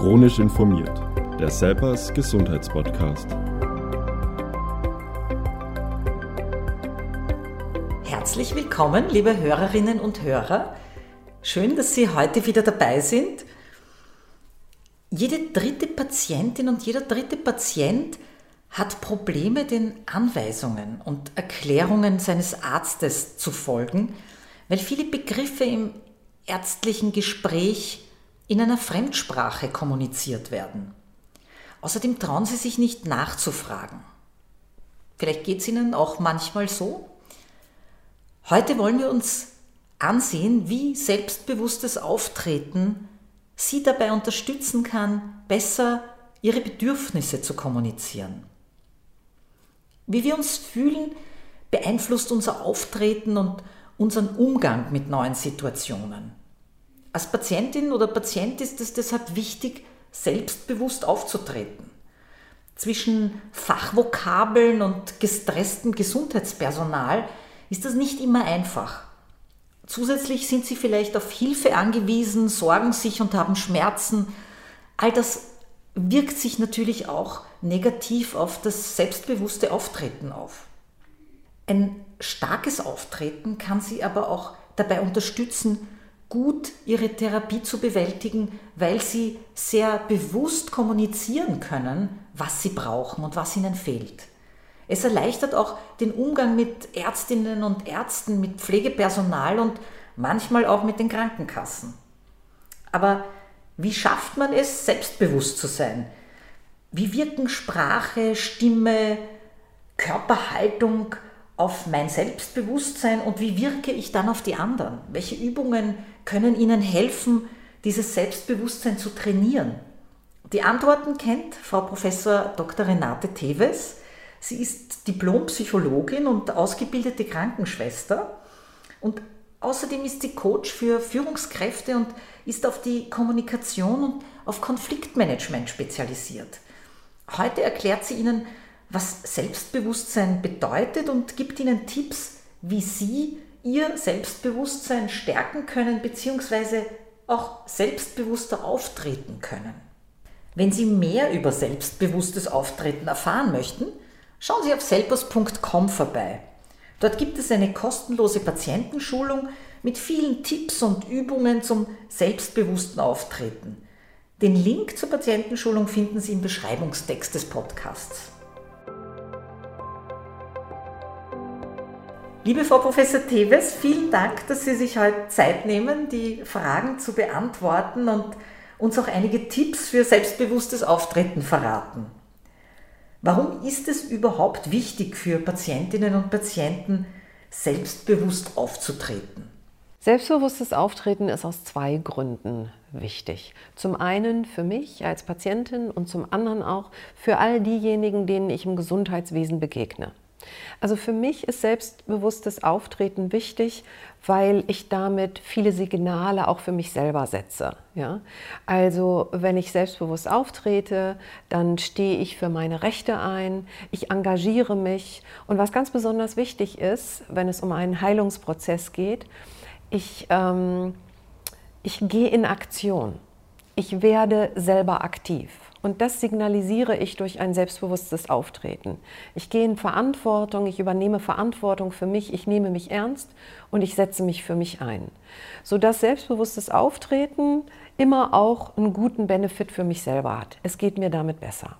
Chronisch informiert, der Selpers Gesundheitspodcast. Herzlich willkommen, liebe Hörerinnen und Hörer. Schön, dass Sie heute wieder dabei sind. Jede dritte Patientin und jeder dritte Patient hat Probleme, den Anweisungen und Erklärungen seines Arztes zu folgen, weil viele Begriffe im ärztlichen Gespräch in einer Fremdsprache kommuniziert werden. Außerdem trauen sie sich nicht nachzufragen. Vielleicht geht es Ihnen auch manchmal so. Heute wollen wir uns ansehen, wie selbstbewusstes Auftreten Sie dabei unterstützen kann, besser Ihre Bedürfnisse zu kommunizieren. Wie wir uns fühlen, beeinflusst unser Auftreten und unseren Umgang mit neuen Situationen. Als Patientin oder Patient ist es deshalb wichtig, selbstbewusst aufzutreten. Zwischen Fachvokabeln und gestresstem Gesundheitspersonal ist das nicht immer einfach. Zusätzlich sind sie vielleicht auf Hilfe angewiesen, sorgen sich und haben Schmerzen. All das wirkt sich natürlich auch negativ auf das selbstbewusste Auftreten auf. Ein starkes Auftreten kann sie aber auch dabei unterstützen, gut ihre Therapie zu bewältigen, weil sie sehr bewusst kommunizieren können, was sie brauchen und was ihnen fehlt. Es erleichtert auch den Umgang mit Ärztinnen und Ärzten, mit Pflegepersonal und manchmal auch mit den Krankenkassen. Aber wie schafft man es, selbstbewusst zu sein? Wie wirken Sprache, Stimme, Körperhaltung auf mein Selbstbewusstsein und wie wirke ich dann auf die anderen? Welche Übungen können Ihnen helfen, dieses Selbstbewusstsein zu trainieren? Die Antworten kennt Frau Professor Dr. Renate Teves. Sie ist Diplompsychologin und ausgebildete Krankenschwester und außerdem ist sie Coach für Führungskräfte und ist auf die Kommunikation und auf Konfliktmanagement spezialisiert. Heute erklärt sie Ihnen, was Selbstbewusstsein bedeutet und gibt Ihnen Tipps, wie Sie Ihr Selbstbewusstsein stärken können bzw. auch selbstbewusster auftreten können. Wenn Sie mehr über selbstbewusstes Auftreten erfahren möchten, schauen Sie auf selpers.com vorbei. Dort gibt es eine kostenlose Patientenschulung mit vielen Tipps und Übungen zum selbstbewussten Auftreten. Den Link zur Patientenschulung finden Sie im Beschreibungstext des Podcasts. Liebe Frau Professor Teves, vielen Dank, dass Sie sich heute Zeit nehmen, die Fragen zu beantworten und uns auch einige Tipps für selbstbewusstes Auftreten verraten. Warum ist es überhaupt wichtig für Patientinnen und Patienten, selbstbewusst aufzutreten? Selbstbewusstes Auftreten ist aus zwei Gründen wichtig. Zum einen für mich als Patientin und zum anderen auch für all diejenigen, denen ich im Gesundheitswesen begegne. Also für mich ist selbstbewusstes Auftreten wichtig, weil ich damit viele Signale auch für mich selber setze. Ja? Also wenn ich selbstbewusst auftrete, dann stehe ich für meine Rechte ein, ich engagiere mich und was ganz besonders wichtig ist, wenn es um einen Heilungsprozess geht, ich, ähm, ich gehe in Aktion. Ich werde selber aktiv. Und das signalisiere ich durch ein selbstbewusstes Auftreten. Ich gehe in Verantwortung, ich übernehme Verantwortung für mich, ich nehme mich ernst und ich setze mich für mich ein. Sodass selbstbewusstes Auftreten immer auch einen guten Benefit für mich selber hat. Es geht mir damit besser.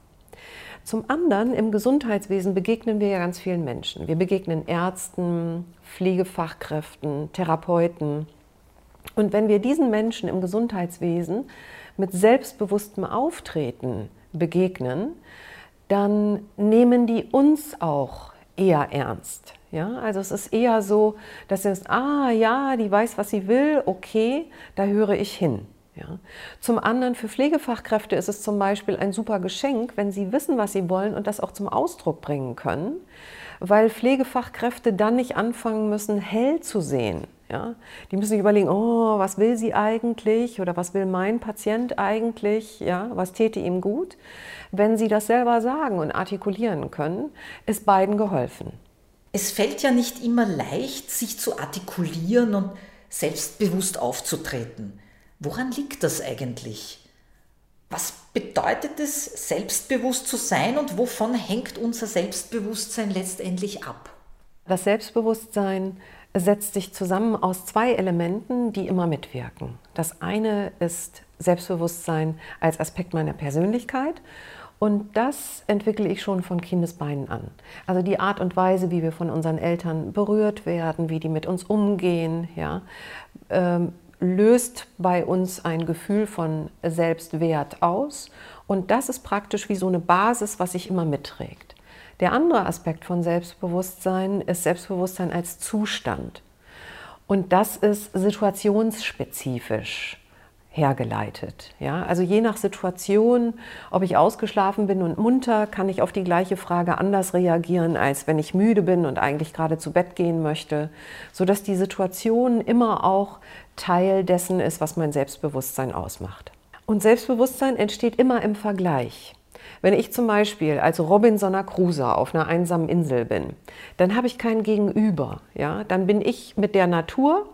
Zum anderen, im Gesundheitswesen begegnen wir ja ganz vielen Menschen. Wir begegnen Ärzten, Pflegefachkräften, Therapeuten. Und wenn wir diesen Menschen im Gesundheitswesen mit selbstbewusstem Auftreten begegnen, dann nehmen die uns auch eher ernst. Ja, also es ist eher so, dass sie sagen, ah ja, die weiß, was sie will, okay, da höre ich hin. Ja. Zum anderen für Pflegefachkräfte ist es zum Beispiel ein super Geschenk, wenn sie wissen, was sie wollen und das auch zum Ausdruck bringen können, weil Pflegefachkräfte dann nicht anfangen müssen, hell zu sehen. Ja? Die müssen sich überlegen, oh, was will sie eigentlich oder was will mein Patient eigentlich, ja? was täte ihm gut. Wenn sie das selber sagen und artikulieren können, ist beiden geholfen. Es fällt ja nicht immer leicht, sich zu artikulieren und selbstbewusst aufzutreten. Woran liegt das eigentlich? Was bedeutet es, selbstbewusst zu sein und wovon hängt unser Selbstbewusstsein letztendlich ab? Das Selbstbewusstsein setzt sich zusammen aus zwei Elementen, die immer mitwirken. Das eine ist Selbstbewusstsein als Aspekt meiner Persönlichkeit und das entwickle ich schon von Kindesbeinen an. Also die Art und Weise, wie wir von unseren Eltern berührt werden, wie die mit uns umgehen, ja, ähm, löst bei uns ein Gefühl von Selbstwert aus. Und das ist praktisch wie so eine Basis, was sich immer mitträgt. Der andere Aspekt von Selbstbewusstsein ist Selbstbewusstsein als Zustand. Und das ist situationsspezifisch hergeleitet. Ja? Also je nach Situation, ob ich ausgeschlafen bin und munter, kann ich auf die gleiche Frage anders reagieren, als wenn ich müde bin und eigentlich gerade zu Bett gehen möchte, sodass die Situation immer auch Teil dessen ist, was mein Selbstbewusstsein ausmacht. Und Selbstbewusstsein entsteht immer im Vergleich. Wenn ich zum Beispiel als Robinsoner Crusoe auf einer einsamen Insel bin, dann habe ich kein Gegenüber. Ja? Dann bin ich mit der Natur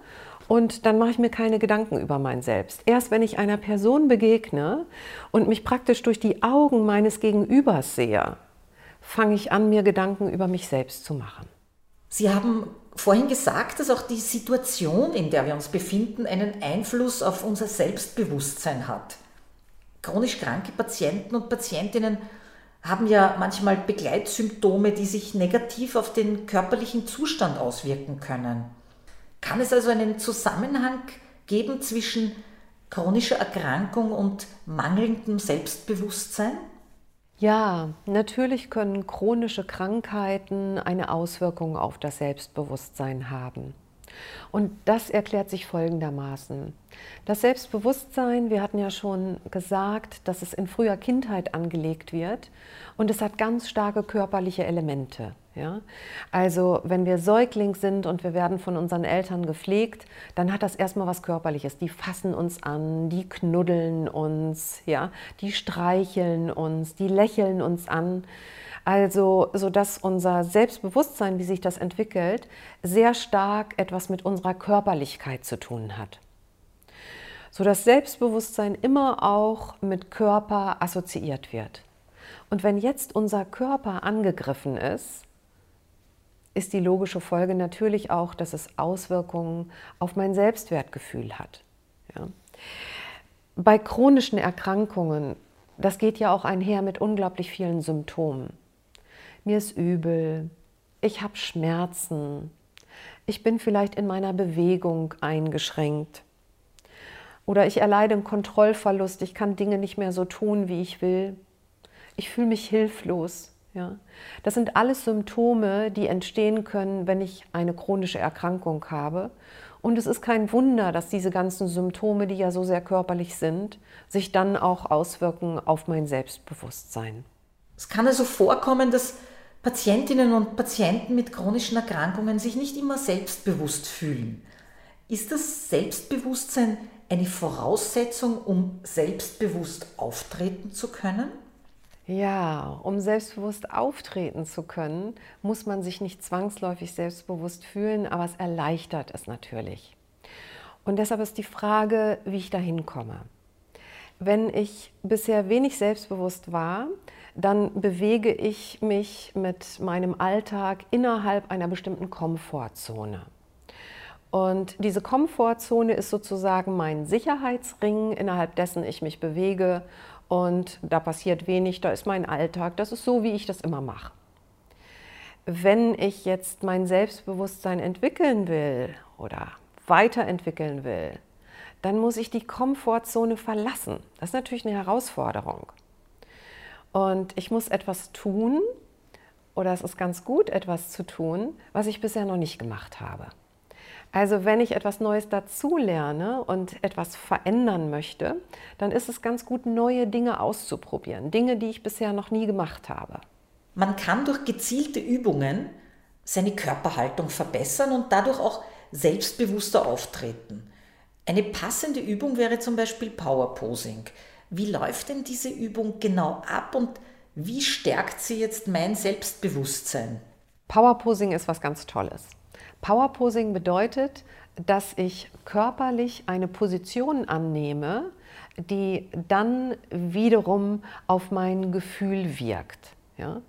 und dann mache ich mir keine Gedanken über mein Selbst. Erst wenn ich einer Person begegne und mich praktisch durch die Augen meines Gegenübers sehe, fange ich an, mir Gedanken über mich selbst zu machen. Sie haben vorhin gesagt, dass auch die Situation, in der wir uns befinden, einen Einfluss auf unser Selbstbewusstsein hat. Chronisch kranke Patienten und Patientinnen haben ja manchmal Begleitsymptome, die sich negativ auf den körperlichen Zustand auswirken können. Kann es also einen Zusammenhang geben zwischen chronischer Erkrankung und mangelndem Selbstbewusstsein? Ja, natürlich können chronische Krankheiten eine Auswirkung auf das Selbstbewusstsein haben. Und das erklärt sich folgendermaßen. Das Selbstbewusstsein, wir hatten ja schon gesagt, dass es in früher Kindheit angelegt wird und es hat ganz starke körperliche Elemente. Ja? Also wenn wir Säugling sind und wir werden von unseren Eltern gepflegt, dann hat das erstmal was Körperliches. Die fassen uns an, die knuddeln uns, ja? die streicheln uns, die lächeln uns an. Also, sodass unser Selbstbewusstsein, wie sich das entwickelt, sehr stark etwas mit unserer Körperlichkeit zu tun hat. Sodass Selbstbewusstsein immer auch mit Körper assoziiert wird. Und wenn jetzt unser Körper angegriffen ist, ist die logische Folge natürlich auch, dass es Auswirkungen auf mein Selbstwertgefühl hat. Ja. Bei chronischen Erkrankungen, das geht ja auch einher mit unglaublich vielen Symptomen mir ist übel, ich habe Schmerzen, ich bin vielleicht in meiner Bewegung eingeschränkt oder ich erleide einen Kontrollverlust, ich kann Dinge nicht mehr so tun, wie ich will, ich fühle mich hilflos. Ja? Das sind alles Symptome, die entstehen können, wenn ich eine chronische Erkrankung habe. Und es ist kein Wunder, dass diese ganzen Symptome, die ja so sehr körperlich sind, sich dann auch auswirken auf mein Selbstbewusstsein. Es kann also vorkommen, dass Patientinnen und Patienten mit chronischen Erkrankungen sich nicht immer selbstbewusst fühlen. Ist das Selbstbewusstsein eine Voraussetzung, um selbstbewusst auftreten zu können? Ja, um selbstbewusst auftreten zu können, muss man sich nicht zwangsläufig selbstbewusst fühlen, aber es erleichtert es natürlich. Und deshalb ist die Frage, wie ich dahin komme. Wenn ich bisher wenig selbstbewusst war, dann bewege ich mich mit meinem Alltag innerhalb einer bestimmten Komfortzone. Und diese Komfortzone ist sozusagen mein Sicherheitsring, innerhalb dessen ich mich bewege. Und da passiert wenig, da ist mein Alltag, das ist so, wie ich das immer mache. Wenn ich jetzt mein Selbstbewusstsein entwickeln will oder weiterentwickeln will, dann muss ich die Komfortzone verlassen. Das ist natürlich eine Herausforderung. Und ich muss etwas tun, oder es ist ganz gut, etwas zu tun, was ich bisher noch nicht gemacht habe. Also wenn ich etwas Neues dazulerne und etwas verändern möchte, dann ist es ganz gut, neue Dinge auszuprobieren, Dinge, die ich bisher noch nie gemacht habe. Man kann durch gezielte Übungen seine Körperhaltung verbessern und dadurch auch selbstbewusster auftreten. Eine passende Übung wäre zum Beispiel Power Posing. Wie läuft denn diese Übung genau ab und wie stärkt sie jetzt mein Selbstbewusstsein? Powerposing ist was ganz Tolles. Powerposing bedeutet, dass ich körperlich eine Position annehme, die dann wiederum auf mein Gefühl wirkt. Ja?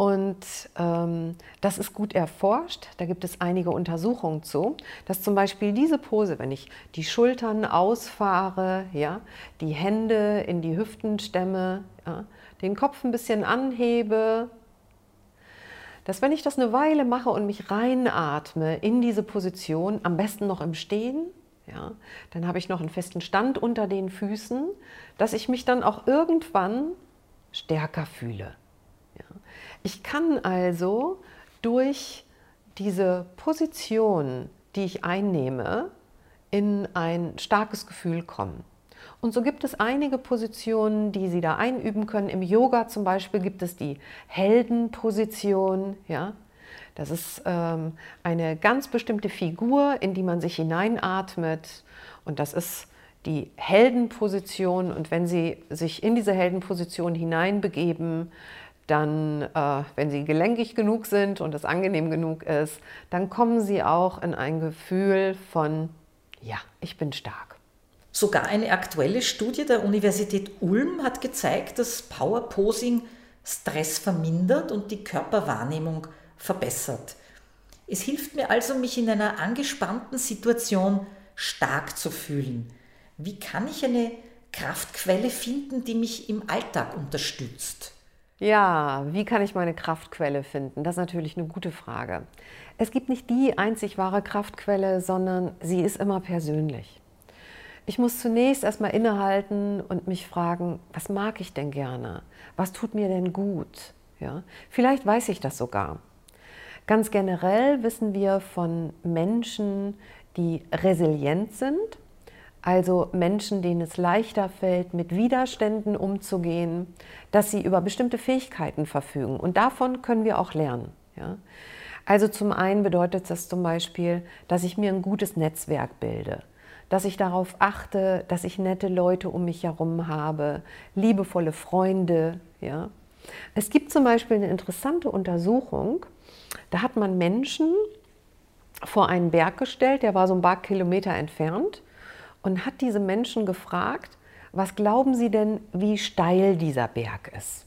Und ähm, das ist gut erforscht. Da gibt es einige Untersuchungen zu, dass zum Beispiel diese Pose, wenn ich die Schultern ausfahre, ja, die Hände in die Hüften stemme, ja, den Kopf ein bisschen anhebe, dass wenn ich das eine Weile mache und mich reinatme in diese Position, am besten noch im Stehen, ja, dann habe ich noch einen festen Stand unter den Füßen, dass ich mich dann auch irgendwann stärker fühle. Ich kann also durch diese Position, die ich einnehme, in ein starkes Gefühl kommen. Und so gibt es einige Positionen, die Sie da einüben können. Im Yoga zum Beispiel gibt es die Heldenposition. Ja? Das ist ähm, eine ganz bestimmte Figur, in die man sich hineinatmet. Und das ist die Heldenposition. Und wenn Sie sich in diese Heldenposition hineinbegeben, dann, äh, wenn sie gelenkig genug sind und es angenehm genug ist, dann kommen sie auch in ein Gefühl von, ja, ich bin stark. Sogar eine aktuelle Studie der Universität Ulm hat gezeigt, dass Power Posing Stress vermindert und die Körperwahrnehmung verbessert. Es hilft mir also, mich in einer angespannten Situation stark zu fühlen. Wie kann ich eine Kraftquelle finden, die mich im Alltag unterstützt? Ja, wie kann ich meine Kraftquelle finden? Das ist natürlich eine gute Frage. Es gibt nicht die einzig wahre Kraftquelle, sondern sie ist immer persönlich. Ich muss zunächst erstmal innehalten und mich fragen, was mag ich denn gerne? Was tut mir denn gut? Ja? Vielleicht weiß ich das sogar. Ganz generell wissen wir von Menschen, die resilient sind, also Menschen, denen es leichter fällt, mit Widerständen umzugehen, dass sie über bestimmte Fähigkeiten verfügen. Und davon können wir auch lernen. Ja? Also zum einen bedeutet das zum Beispiel, dass ich mir ein gutes Netzwerk bilde, dass ich darauf achte, dass ich nette Leute um mich herum habe, liebevolle Freunde. Ja? Es gibt zum Beispiel eine interessante Untersuchung, da hat man Menschen vor einen Berg gestellt, der war so ein paar Kilometer entfernt und hat diese Menschen gefragt, was glauben Sie denn, wie steil dieser Berg ist?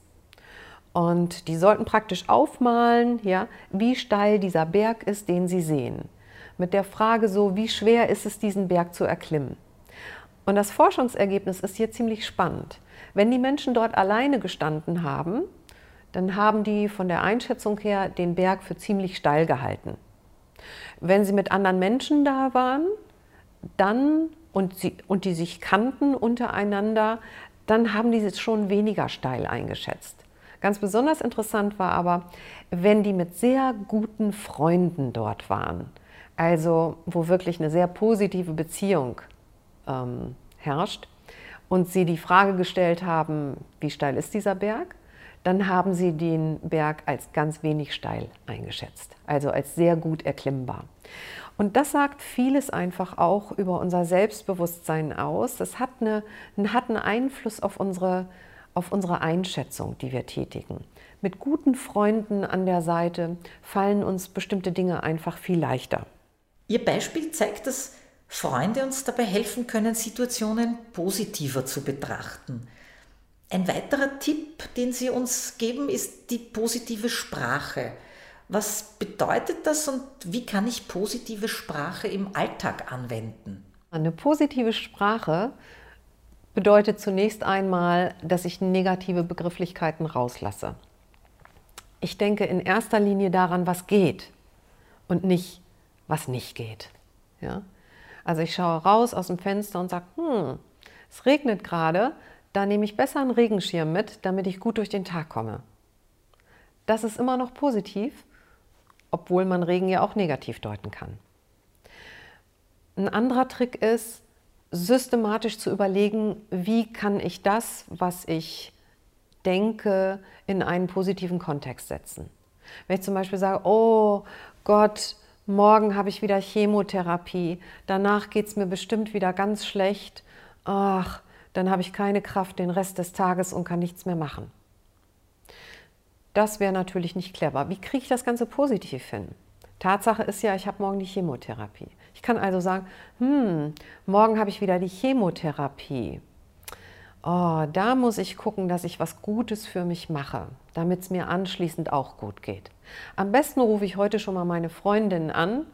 Und die sollten praktisch aufmalen, ja, wie steil dieser Berg ist, den sie sehen. Mit der Frage so, wie schwer ist es, diesen Berg zu erklimmen? Und das Forschungsergebnis ist hier ziemlich spannend. Wenn die Menschen dort alleine gestanden haben, dann haben die von der Einschätzung her den Berg für ziemlich steil gehalten. Wenn sie mit anderen Menschen da waren, dann und, sie, und die sich kannten untereinander, dann haben die es schon weniger steil eingeschätzt. Ganz besonders interessant war aber, wenn die mit sehr guten Freunden dort waren, also wo wirklich eine sehr positive Beziehung ähm, herrscht und sie die Frage gestellt haben, wie steil ist dieser Berg, dann haben sie den Berg als ganz wenig steil eingeschätzt, also als sehr gut erklimmbar. Und das sagt vieles einfach auch über unser Selbstbewusstsein aus. Das hat, eine, hat einen Einfluss auf unsere, auf unsere Einschätzung, die wir tätigen. Mit guten Freunden an der Seite fallen uns bestimmte Dinge einfach viel leichter. Ihr Beispiel zeigt, dass Freunde uns dabei helfen können, Situationen positiver zu betrachten. Ein weiterer Tipp, den Sie uns geben, ist die positive Sprache. Was bedeutet das und wie kann ich positive Sprache im Alltag anwenden? Eine positive Sprache bedeutet zunächst einmal, dass ich negative Begrifflichkeiten rauslasse. Ich denke in erster Linie daran, was geht und nicht, was nicht geht. Ja? Also ich schaue raus aus dem Fenster und sage, hm, es regnet gerade, da nehme ich besser einen Regenschirm mit, damit ich gut durch den Tag komme. Das ist immer noch positiv obwohl man Regen ja auch negativ deuten kann. Ein anderer Trick ist, systematisch zu überlegen, wie kann ich das, was ich denke, in einen positiven Kontext setzen. Wenn ich zum Beispiel sage, oh Gott, morgen habe ich wieder Chemotherapie, danach geht es mir bestimmt wieder ganz schlecht, ach, dann habe ich keine Kraft den Rest des Tages und kann nichts mehr machen. Das wäre natürlich nicht clever. Wie kriege ich das Ganze positiv hin? Tatsache ist ja, ich habe morgen die Chemotherapie. Ich kann also sagen, hm, morgen habe ich wieder die Chemotherapie. Oh, da muss ich gucken, dass ich was Gutes für mich mache, damit es mir anschließend auch gut geht. Am besten rufe ich heute schon mal meine Freundin an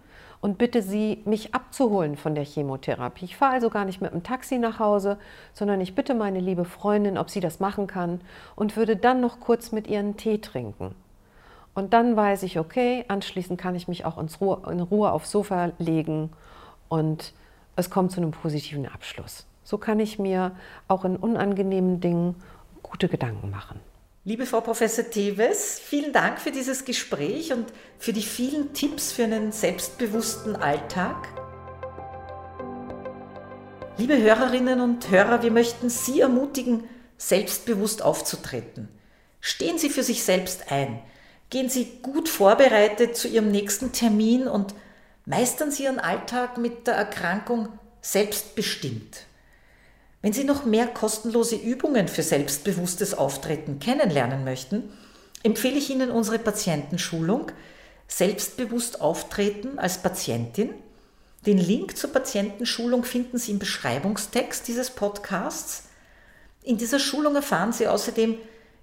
und bitte sie, mich abzuholen von der Chemotherapie. Ich fahre also gar nicht mit dem Taxi nach Hause, sondern ich bitte meine liebe Freundin, ob sie das machen kann und würde dann noch kurz mit ihr einen Tee trinken. Und dann weiß ich, okay, anschließend kann ich mich auch in Ruhe aufs Sofa legen und es kommt zu einem positiven Abschluss. So kann ich mir auch in unangenehmen Dingen gute Gedanken machen. Liebe Frau Professor Teves, vielen Dank für dieses Gespräch und für die vielen Tipps für einen selbstbewussten Alltag. Liebe Hörerinnen und Hörer, wir möchten Sie ermutigen, selbstbewusst aufzutreten. Stehen Sie für sich selbst ein. Gehen Sie gut vorbereitet zu Ihrem nächsten Termin und meistern Sie Ihren Alltag mit der Erkrankung selbstbestimmt. Wenn Sie noch mehr kostenlose Übungen für selbstbewusstes Auftreten kennenlernen möchten, empfehle ich Ihnen unsere Patientenschulung Selbstbewusst auftreten als Patientin. Den Link zur Patientenschulung finden Sie im Beschreibungstext dieses Podcasts. In dieser Schulung erfahren Sie außerdem,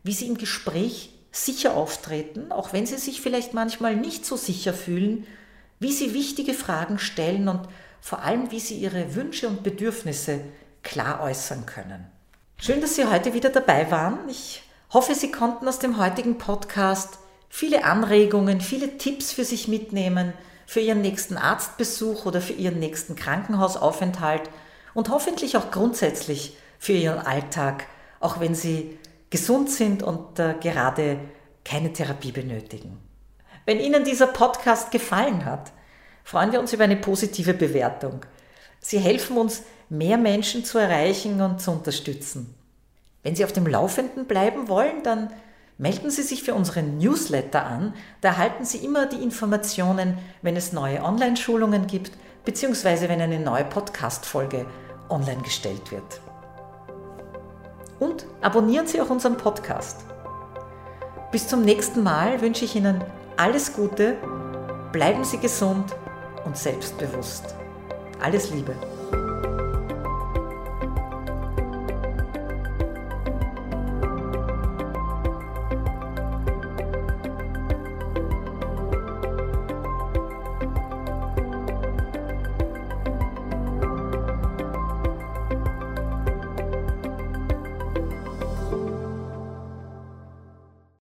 wie Sie im Gespräch sicher auftreten, auch wenn Sie sich vielleicht manchmal nicht so sicher fühlen, wie Sie wichtige Fragen stellen und vor allem, wie Sie Ihre Wünsche und Bedürfnisse klar äußern können. Schön, dass Sie heute wieder dabei waren. Ich hoffe, Sie konnten aus dem heutigen Podcast viele Anregungen, viele Tipps für sich mitnehmen, für Ihren nächsten Arztbesuch oder für Ihren nächsten Krankenhausaufenthalt und hoffentlich auch grundsätzlich für Ihren Alltag, auch wenn Sie gesund sind und äh, gerade keine Therapie benötigen. Wenn Ihnen dieser Podcast gefallen hat, freuen wir uns über eine positive Bewertung. Sie helfen uns, mehr Menschen zu erreichen und zu unterstützen. Wenn Sie auf dem Laufenden bleiben wollen, dann melden Sie sich für unseren Newsletter an. Da erhalten Sie immer die Informationen, wenn es neue Online-Schulungen gibt, beziehungsweise wenn eine neue Podcast-Folge online gestellt wird. Und abonnieren Sie auch unseren Podcast. Bis zum nächsten Mal wünsche ich Ihnen alles Gute, bleiben Sie gesund und selbstbewusst. Alles Liebe.